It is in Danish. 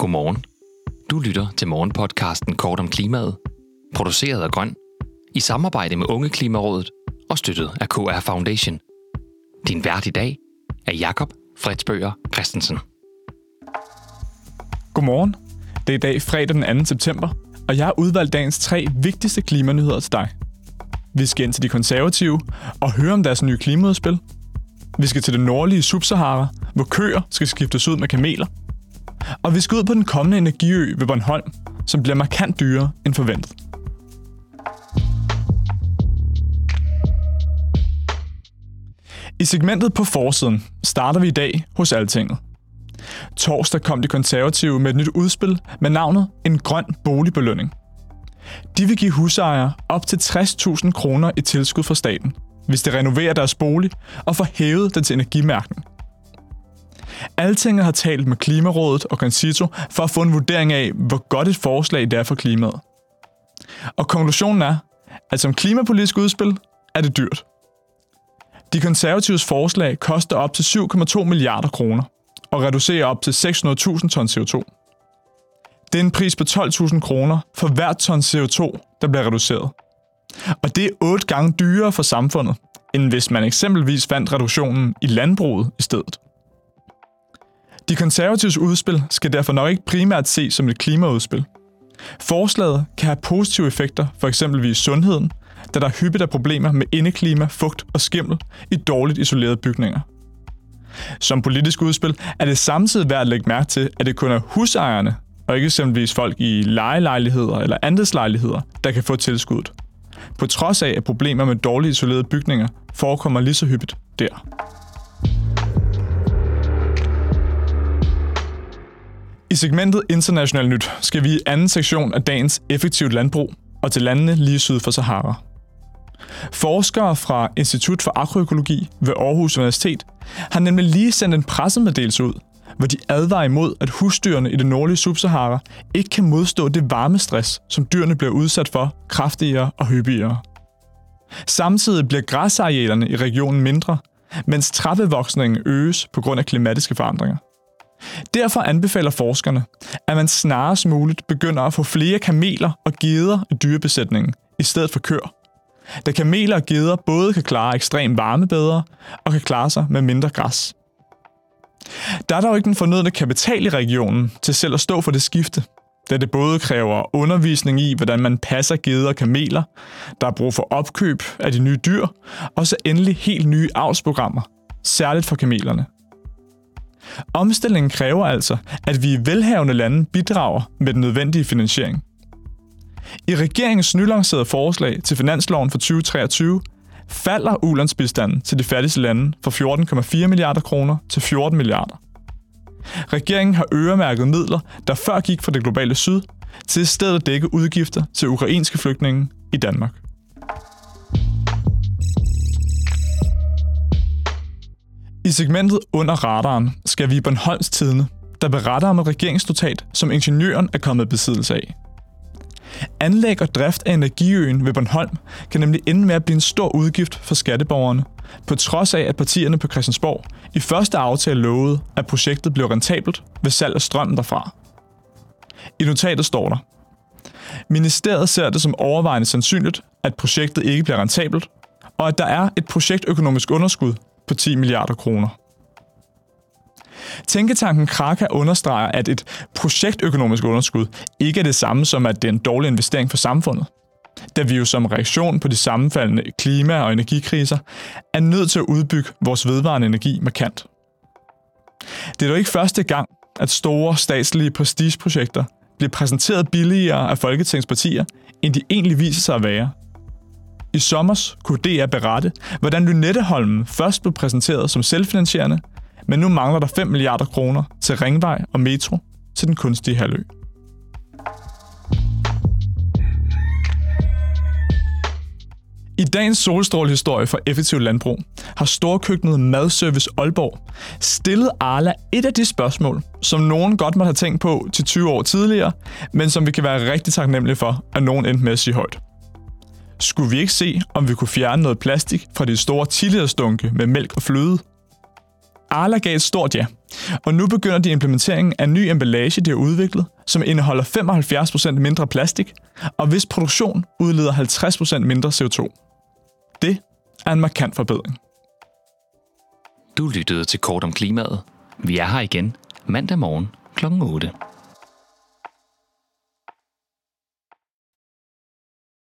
Godmorgen. Du lytter til morgenpodcasten Kort om klimaet, produceret af Grøn, i samarbejde med Unge Klimarådet og støttet af KR Foundation. Din vært i dag er Jakob Fredsbøger Christensen. Godmorgen. Det er i dag fredag den 2. september, og jeg har udvalgt dagens tre vigtigste klimanyheder til dig. Vi skal ind til de konservative og høre om deres nye klimaudspil. Vi skal til det nordlige Subsahara, hvor køer skal skiftes ud med kameler. Og vi skal ud på den kommende energiø ved Bornholm, som bliver markant dyrere end forventet. I segmentet på forsiden starter vi i dag hos Altinget. Torsdag kom de konservative med et nyt udspil med navnet En grøn boligbelønning. De vil give husejere op til 60.000 kroner i tilskud fra staten, hvis de renoverer deres bolig og får hævet den til energimærken. Altinget har talt med Klimarådet og Concito for at få en vurdering af, hvor godt et forslag det er for klimaet. Og konklusionen er, at som klimapolitisk udspil er det dyrt. De konservatives forslag koster op til 7,2 milliarder kroner og reducerer op til 600.000 ton CO2. Det er en pris på 12.000 kroner for hvert ton CO2, der bliver reduceret. Og det er otte gange dyrere for samfundet, end hvis man eksempelvis fandt reduktionen i landbruget i stedet. De konservatives udspil skal derfor nok ikke primært ses som et klimaudspil. Forslaget kan have positive effekter for eksempelvis sundheden, da der hyppigt er problemer med indeklima, fugt og skimmel i dårligt isolerede bygninger. Som politisk udspil er det samtidig værd at lægge mærke til, at det kun er husejerne, og ikke eksempelvis folk i lejelejligheder eller andelslejligheder, der kan få tilskuddet. På trods af, at problemer med dårligt isolerede bygninger forekommer lige så hyppigt der. I segmentet International Nyt skal vi i anden sektion af dagens effektivt landbrug og til landene lige syd for Sahara. Forskere fra Institut for Agroøkologi ved Aarhus Universitet har nemlig lige sendt en pressemeddelelse ud, hvor de advarer imod, at husdyrene i det nordlige Subsahara ikke kan modstå det varmestress, som dyrene bliver udsat for kraftigere og hyppigere. Samtidig bliver græsarealerne i regionen mindre, mens trappevoksningen øges på grund af klimatiske forandringer. Derfor anbefaler forskerne, at man snarest muligt begynder at få flere kameler og geder i dyrebesætningen, i stedet for køer. Da kameler og geder både kan klare ekstrem varme bedre og kan klare sig med mindre græs. Der er dog ikke den fornødne kapital i regionen til selv at stå for det skifte, da det både kræver undervisning i, hvordan man passer geder og kameler, der er brug for opkøb af de nye dyr, og så endelig helt nye avlsprogrammer, særligt for kamelerne. Omstillingen kræver altså, at vi i velhavende lande bidrager med den nødvendige finansiering. I regeringens nylancerede forslag til finansloven for 2023 falder ulandsbistanden til de fattigste lande fra 14,4 milliarder kroner til 14 milliarder. Regeringen har øremærket midler, der før gik fra det globale syd, til i stedet at dække udgifter til ukrainske flygtninge i Danmark. I segmentet under radaren skal vi i Bornholms Tidene, der beretter om et regeringsnotat, som ingeniøren er kommet i besiddelse af. Anlæg og drift af energiøen ved Bornholm kan nemlig ende med at blive en stor udgift for skatteborgerne, på trods af, at partierne på Christiansborg i første aftale lovede, at projektet blev rentabelt ved salg af strøm derfra. I notatet står der, Ministeriet ser det som overvejende sandsynligt, at projektet ikke bliver rentabelt, og at der er et projektøkonomisk underskud på 10 milliarder kroner. Tænketanken Kraka understreger, at et projektøkonomisk underskud ikke er det samme som, at det er en dårlig investering for samfundet. Da vi jo som reaktion på de sammenfaldende klima- og energikriser er nødt til at udbygge vores vedvarende energi markant. Det er dog ikke første gang, at store statslige prestigeprojekter bliver præsenteret billigere af Folketingets partier, end de egentlig viser sig at være. I sommer kunne DR berette, hvordan Lynetteholmen først blev præsenteret som selvfinansierende, men nu mangler der 5 milliarder kroner til ringvej og metro til den kunstige halvø. I dagens solstrålehistorie for effektiv landbrug har storkøkkenet Madservice Aalborg stillet Arla et af de spørgsmål, som nogen godt måtte have tænkt på til 20 år tidligere, men som vi kan være rigtig taknemmelige for, at nogen endte med at sige højt. Skulle vi ikke se, om vi kunne fjerne noget plastik fra de store tidligere stunke med mælk og fløde? Arla gav et stort ja, Og nu begynder de implementeringen af ny emballage, de har udviklet, som indeholder 75% mindre plastik, og hvis produktion udleder 50% mindre CO2. Det er en markant forbedring. Du lyttede til Kort om klimaet. Vi er her igen mandag morgen kl. 8.